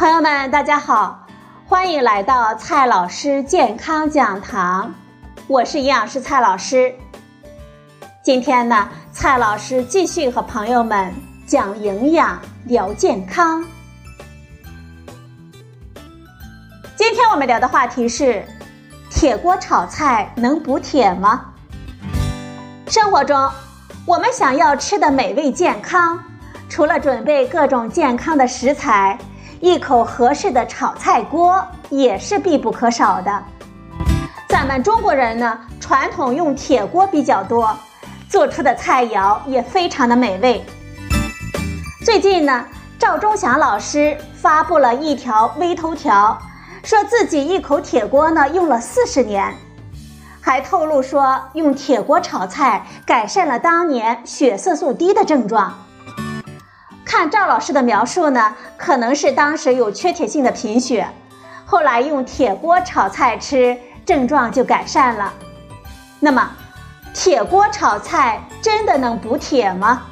朋友们，大家好，欢迎来到蔡老师健康讲堂，我是营养师蔡老师。今天呢，蔡老师继续和朋友们讲营养、聊健康。今天我们聊的话题是：铁锅炒菜能补铁吗？生活中，我们想要吃的美味健康，除了准备各种健康的食材。一口合适的炒菜锅也是必不可少的。咱们中国人呢，传统用铁锅比较多，做出的菜肴也非常的美味。最近呢，赵忠祥老师发布了一条微头条，说自己一口铁锅呢用了四十年，还透露说用铁锅炒菜改善了当年血色素低的症状。看赵老师的描述呢，可能是当时有缺铁性的贫血，后来用铁锅炒菜吃，症状就改善了。那么，铁锅炒菜真的能补铁吗？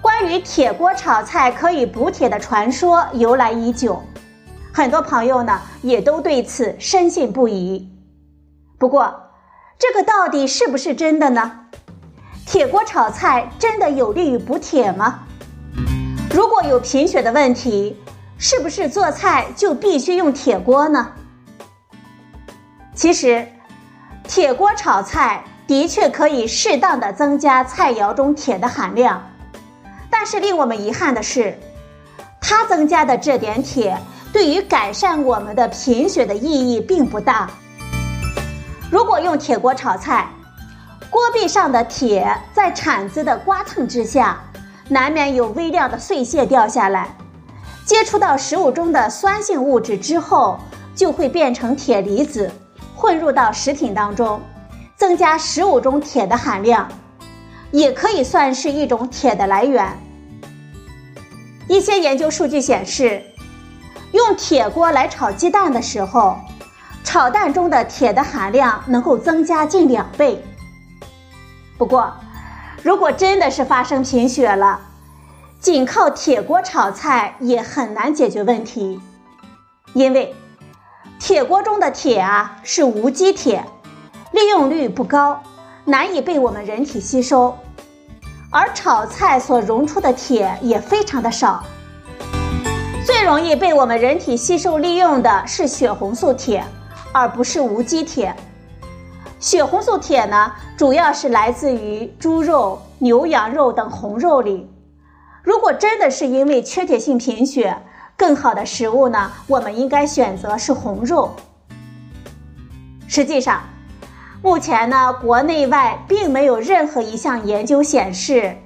关于铁锅炒菜可以补铁的传说由来已久，很多朋友呢也都对此深信不疑。不过，这个到底是不是真的呢？铁锅炒菜真的有利于补铁吗？如果有贫血的问题，是不是做菜就必须用铁锅呢？其实，铁锅炒菜的确可以适当的增加菜肴中铁的含量，但是令我们遗憾的是，它增加的这点铁对于改善我们的贫血的意义并不大。如果用铁锅炒菜，锅壁上的铁在铲子的刮蹭之下，难免有微量的碎屑掉下来，接触到食物中的酸性物质之后，就会变成铁离子，混入到食品当中，增加食物中铁的含量，也可以算是一种铁的来源。一些研究数据显示，用铁锅来炒鸡蛋的时候，炒蛋中的铁的含量能够增加近两倍。不过，如果真的是发生贫血了，仅靠铁锅炒菜也很难解决问题，因为铁锅中的铁啊是无机铁，利用率不高，难以被我们人体吸收，而炒菜所溶出的铁也非常的少，最容易被我们人体吸收利用的是血红素铁，而不是无机铁。血红素铁呢，主要是来自于猪肉、牛羊肉等红肉里。如果真的是因为缺铁性贫血，更好的食物呢，我们应该选择是红肉。实际上，目前呢，国内外并没有任何一项研究显示，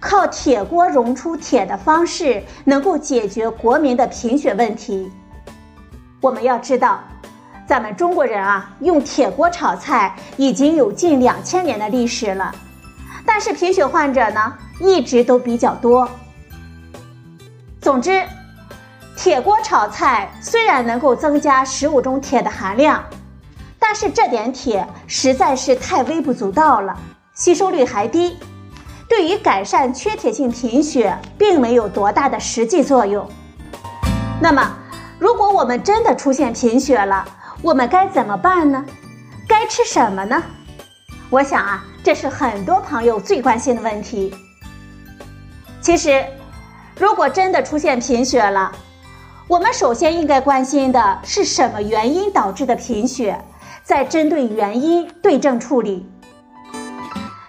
靠铁锅溶出铁的方式能够解决国民的贫血问题。我们要知道。咱们中国人啊，用铁锅炒菜已经有近两千年的历史了，但是贫血患者呢，一直都比较多。总之，铁锅炒菜虽然能够增加食物中铁的含量，但是这点铁实在是太微不足道了，吸收率还低，对于改善缺铁性贫血并没有多大的实际作用。那么，如果我们真的出现贫血了，我们该怎么办呢？该吃什么呢？我想啊，这是很多朋友最关心的问题。其实，如果真的出现贫血了，我们首先应该关心的是什么原因导致的贫血，再针对原因对症处理。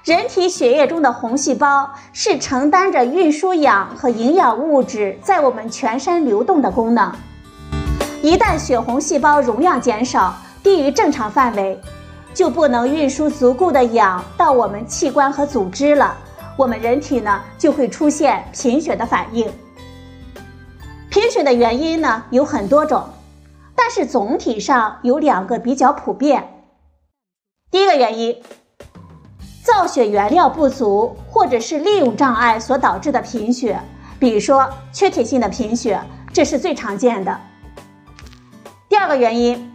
人体血液中的红细胞是承担着运输氧和营养物质在我们全身流动的功能。一旦血红细胞容量减少，低于正常范围，就不能运输足够的氧到我们器官和组织了。我们人体呢就会出现贫血的反应。贫血的原因呢有很多种，但是总体上有两个比较普遍。第一个原因，造血原料不足或者是利用障碍所导致的贫血，比如说缺铁性的贫血，这是最常见的。第二个原因，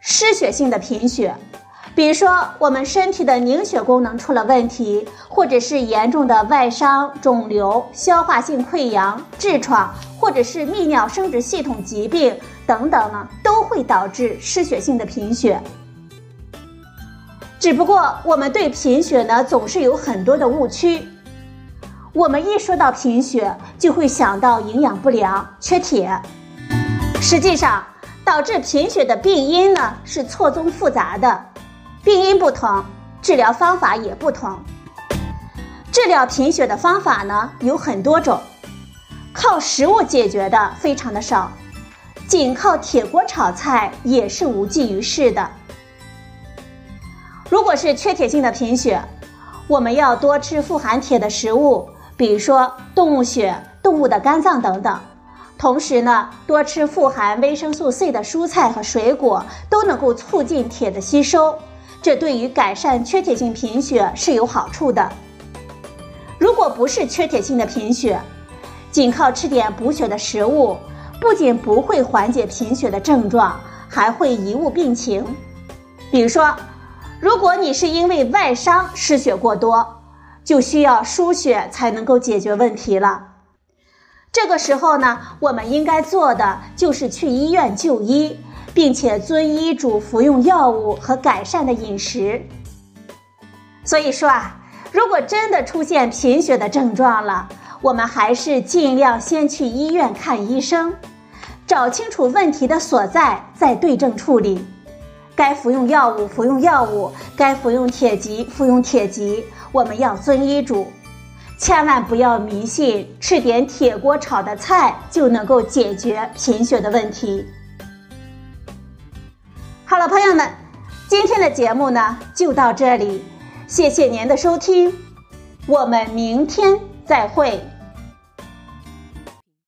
失血性的贫血，比如说，我们身体的凝血功能出了问题，或者是严重的外伤、肿瘤、消化性溃疡、痔疮，或者是泌尿生殖系统疾病等等呢，都会导致失血性的贫血。只不过我们对贫血呢，总是有很多的误区。我们一说到贫血，就会想到营养不良、缺铁。实际上，导致贫血的病因呢，是错综复杂的。病因不同，治疗方法也不同。治疗贫血的方法呢有很多种，靠食物解决的非常的少，仅靠铁锅炒菜也是无济于事的。如果是缺铁性的贫血，我们要多吃富含铁的食物，比如说动物血、动物的肝脏等等。同时呢，多吃富含维生素 C 的蔬菜和水果，都能够促进铁的吸收。这对于改善缺铁性贫血是有好处的。如果不是缺铁性的贫血，仅靠吃点补血的食物，不仅不会缓解贫血的症状，还会贻误病情。比如说，如果你是因为外伤失血过多，就需要输血才能够解决问题了。这个时候呢，我们应该做的就是去医院就医。并且遵医嘱服用药物和改善的饮食。所以说啊，如果真的出现贫血的症状了，我们还是尽量先去医院看医生，找清楚问题的所在，再对症处理。该服用药物服用药物，该服用铁剂服用铁剂。我们要遵医嘱，千万不要迷信吃点铁锅炒的菜就能够解决贫血的问题。好了，朋友们，今天的节目呢就到这里，谢谢您的收听，我们明天再会。